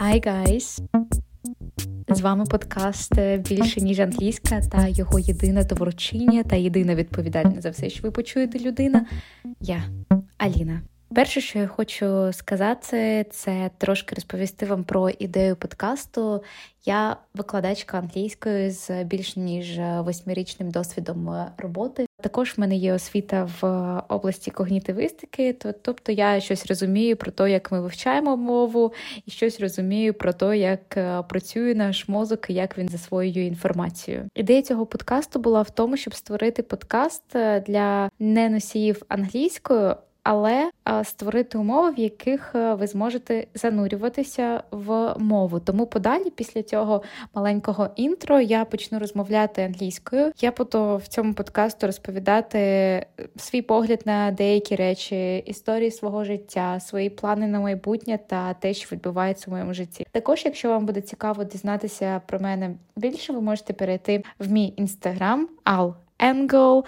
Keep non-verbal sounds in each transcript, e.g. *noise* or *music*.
Hi guys! З вами подкаст більше ніж англійська та його єдине творчиня та єдина відповідальна за все, що ви почуєте людина. Я Аліна. Перше, що я хочу сказати, це трошки розповісти вам про ідею подкасту. Я викладачка англійської з більш ніж восьмирічним досвідом роботи. Також в мене є освіта в області когнітивистики, тобто я щось розумію про те, як ми вивчаємо мову, і щось розумію про те, як е, працює наш мозок і як він засвоює інформацію. Ідея цього подкасту була в тому, щоб створити подкаст е, для неносіїв англійською але створити умови, в яких е, ви зможете занурюватися в мову. Тому подалі, після цього маленького інтро, я почну розмовляти англійською. Я буду в цьому подкасту розповідати е, свій погляд на деякі речі, історії свого життя, свої плани на майбутнє та те, що відбувається в моєму житті. Також, якщо вам буде цікаво дізнатися про мене більше, ви можете перейти в мій інстаграм Al Engel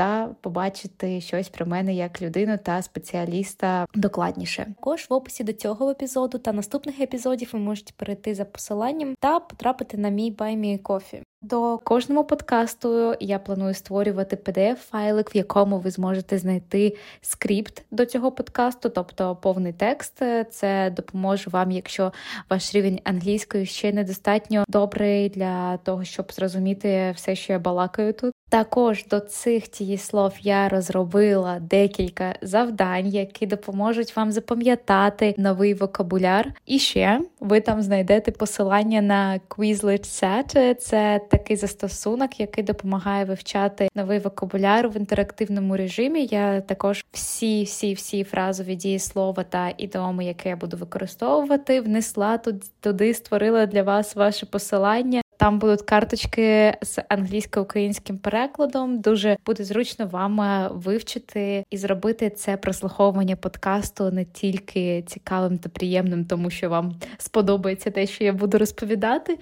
та побачити щось про мене як людину та спеціаліста докладніше. Також в описі до цього епізоду та наступних епізодів ви можете перейти за посиланням та потрапити на мій Buy Me До кожного подкасту я планую створювати pdf файлик в якому ви зможете знайти скрипт до цього подкасту, тобто повний текст. Це допоможе вам, якщо ваш рівень англійської ще недостатньо добрий для того, щоб зрозуміти все, що я балакаю тут. Також до цих слов я розробила декілька завдань, які допоможуть вам запам'ятати новий вокабуляр. І ще ви там знайдете посилання на Quizlet Set. Це такий застосунок, який допомагає вивчати новий вокабуляр в інтерактивному режимі. Я також всі, всі, всі фразові дієслова та ідоми, які я буду використовувати, внесла туди, створила для вас ваше посилання. Там будуть карточки з англійсько-українським перекладом. Дуже буде зручно вам е, вивчити і зробити це прослуховування подкасту не тільки цікавим та приємним, тому що вам сподобається те, що я буду розповідати,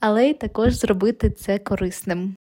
але й також зробити це корисним.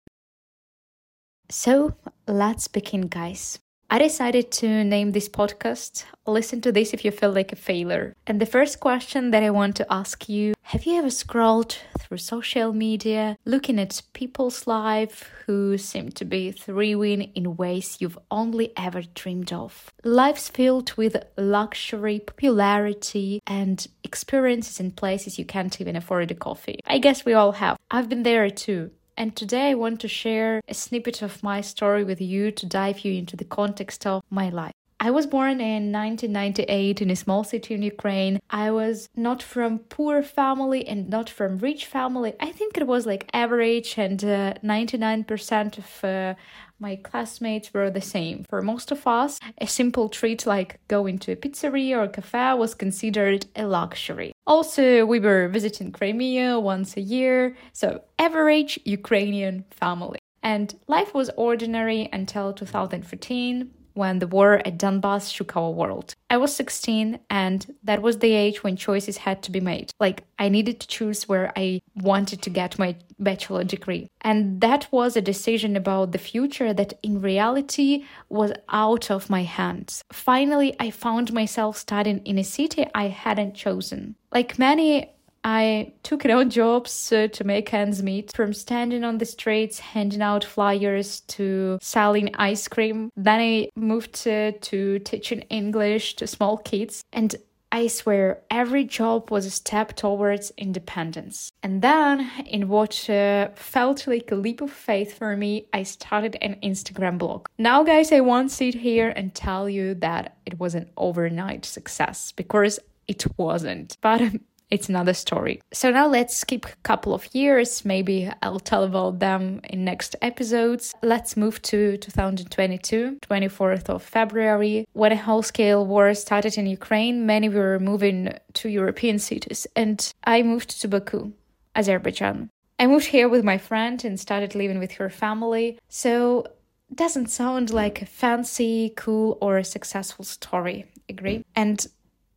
So, let's begin, guys. I decided to name this podcast Listen to This If You Feel Like a Failure. And the first question that I want to ask you Have you ever scrolled through social media looking at people's life who seem to be thriving in ways you've only ever dreamed of? Lives filled with luxury, popularity, and experiences in places you can't even afford a coffee. I guess we all have. I've been there too. And today I want to share a snippet of my story with you to dive you into the context of my life. I was born in 1998 in a small city in Ukraine. I was not from poor family and not from rich family. I think it was like average and uh, 99% of uh, my classmates were the same. For most of us, a simple treat like going to a pizzeria or a cafe was considered a luxury. Also, we were visiting Crimea once a year, so average Ukrainian family. And life was ordinary until 2014 when the war at Donbass shook our world. I was 16, and that was the age when choices had to be made. Like, I needed to choose where I wanted to get my bachelor degree. And that was a decision about the future that in reality was out of my hands. Finally, I found myself studying in a city I hadn't chosen. Like many I took on jobs uh, to make ends meet, from standing on the streets, handing out flyers to selling ice cream. Then I moved uh, to teaching English to small kids. And I swear, every job was a step towards independence. And then, in what uh, felt like a leap of faith for me, I started an Instagram blog. Now, guys, I won't sit here and tell you that it was an overnight success because it wasn't. But it's another story. So now let's skip a couple of years. Maybe I'll tell about them in next episodes. Let's move to 2022, 24th of February, when a whole-scale war started in Ukraine. Many were moving to European cities, and I moved to Baku, Azerbaijan. I moved here with my friend and started living with her family. So doesn't sound like a fancy, cool, or a successful story. Agree? And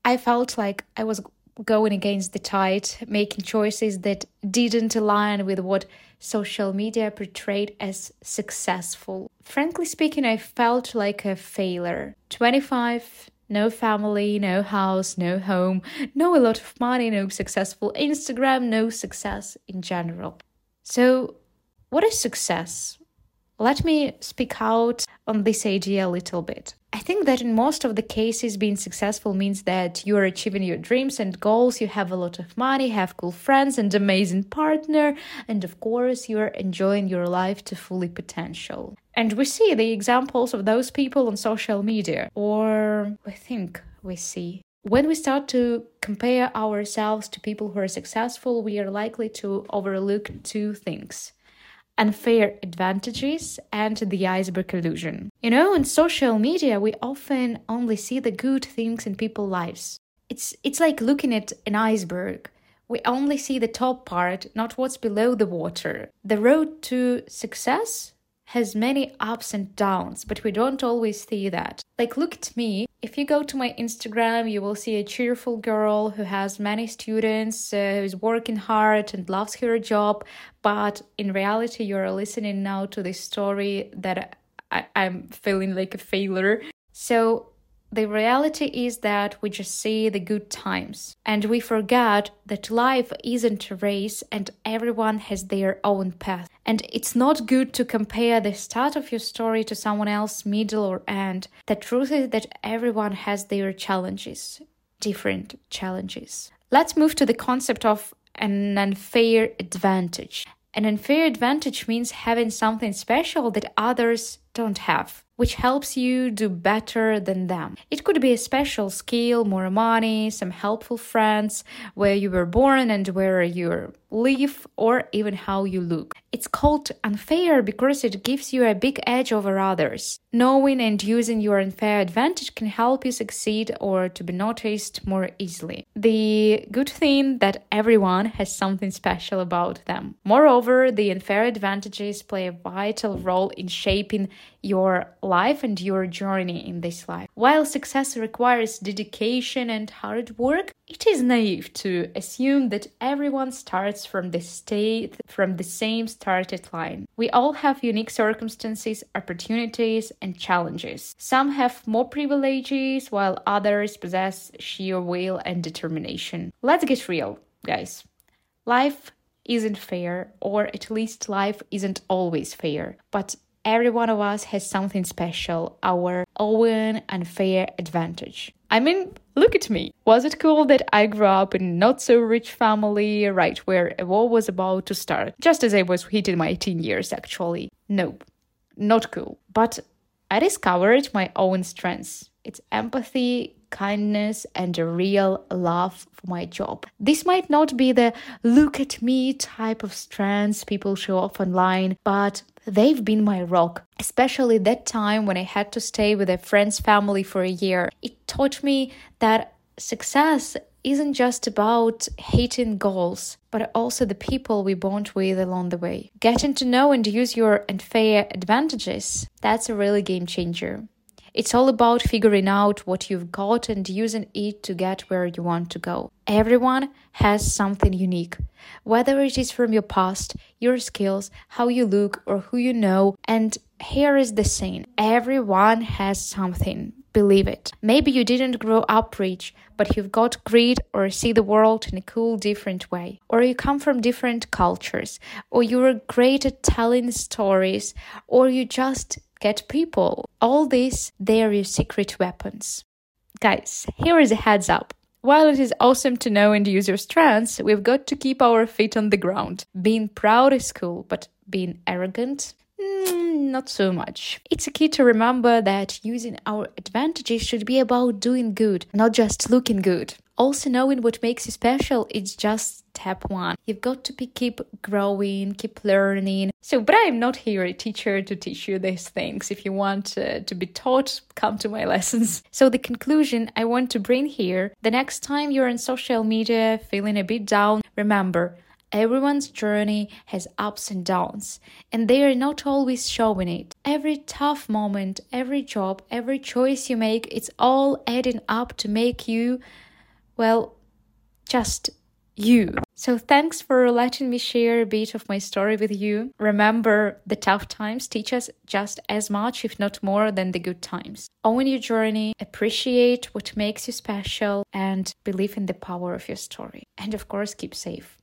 I felt like I was going against the tide, making choices that didn't align with what social media portrayed as successful. Frankly speaking, I felt like a failure. 25, no family, no house, no home, no a lot of money, no successful Instagram, no success in general. So, what is success? Let me speak out on this idea a little bit. I think that in most of the cases, being successful means that you are achieving your dreams and goals, you have a lot of money, have cool friends and amazing partner, and of course, you are enjoying your life to fully potential. And we see the examples of those people on social media, or we think we see. When we start to compare ourselves to people who are successful, we are likely to overlook two things unfair advantages and the iceberg illusion. You know, on social media, we often only see the good things in people's lives. It's, it's like looking at an iceberg. We only see the top part, not what's below the water. The road to success has many ups and downs, but we don't always see that. Like, look at me. If you go to my Instagram, you will see a cheerful girl who has many students, uh, who's working hard and loves her job. But in reality, you're listening now to this story that I- I'm feeling like a failure. So the reality is that we just see the good times and we forget that life isn't a race and everyone has their own path. And it's not good to compare the start of your story to someone else's middle or end. The truth is that everyone has their challenges, different challenges. Let's move to the concept of an unfair advantage. An unfair advantage means having something special that others don't have which helps you do better than them. It could be a special skill, more money, some helpful friends, where you were born and where you live, or even how you look. It's called unfair because it gives you a big edge over others. Knowing and using your unfair advantage can help you succeed or to be noticed more easily. The good thing that everyone has something special about them. Moreover, the unfair advantages play a vital role in shaping your life and your journey in this life. While success requires dedication and hard work, it is naive to assume that everyone starts from the state from the same started line. We all have unique circumstances, opportunities, and challenges. Some have more privileges while others possess sheer will and determination. Let's get real, guys. Life isn't fair, or at least life isn't always fair, but every one of us has something special, our own unfair advantage. I mean, look at me. Was it cool that I grew up in a not so rich family, right where a war was about to start, just as I was hitting my teen years, actually? Nope, not cool. But I discovered my own strengths. It's empathy, kindness, and a real love for my job. This might not be the look at me type of strengths people show off online, but they've been my rock, especially that time when I had to stay with a friend's family for a year. It taught me that success isn't just about hitting goals, but also the people we bond with along the way. Getting to know and use your unfair advantages, that's a really game changer. It's all about figuring out what you've got and using it to get where you want to go. Everyone has something unique, whether it is from your past, your skills, how you look, or who you know. And here is the saying everyone has something. Believe it. Maybe you didn't grow up rich, but you've got grit or see the world in a cool, different way. Or you come from different cultures, or you're great at telling stories, or you just get people. All these, they're your secret weapons. Guys, here is a heads up. While it is awesome to know and use your strengths, we've got to keep our feet on the ground. Being proud is cool, but being arrogant? Mm, not so much. It's a key to remember that using our advantages should be about doing good, not just looking good. Also, knowing what makes you special is just step one. You've got to be, keep growing, keep learning. So, but I'm not here a teacher to teach you these things. If you want uh, to be taught, come to my *laughs* lessons. So, the conclusion I want to bring here the next time you're on social media feeling a bit down, remember Everyone's journey has ups and downs, and they are not always showing it. Every tough moment, every job, every choice you make, it's all adding up to make you, well, just you. So thanks for letting me share a bit of my story with you. Remember, the tough times teach us just as much, if not more, than the good times. Own your journey, appreciate what makes you special, and believe in the power of your story. And of course, keep safe.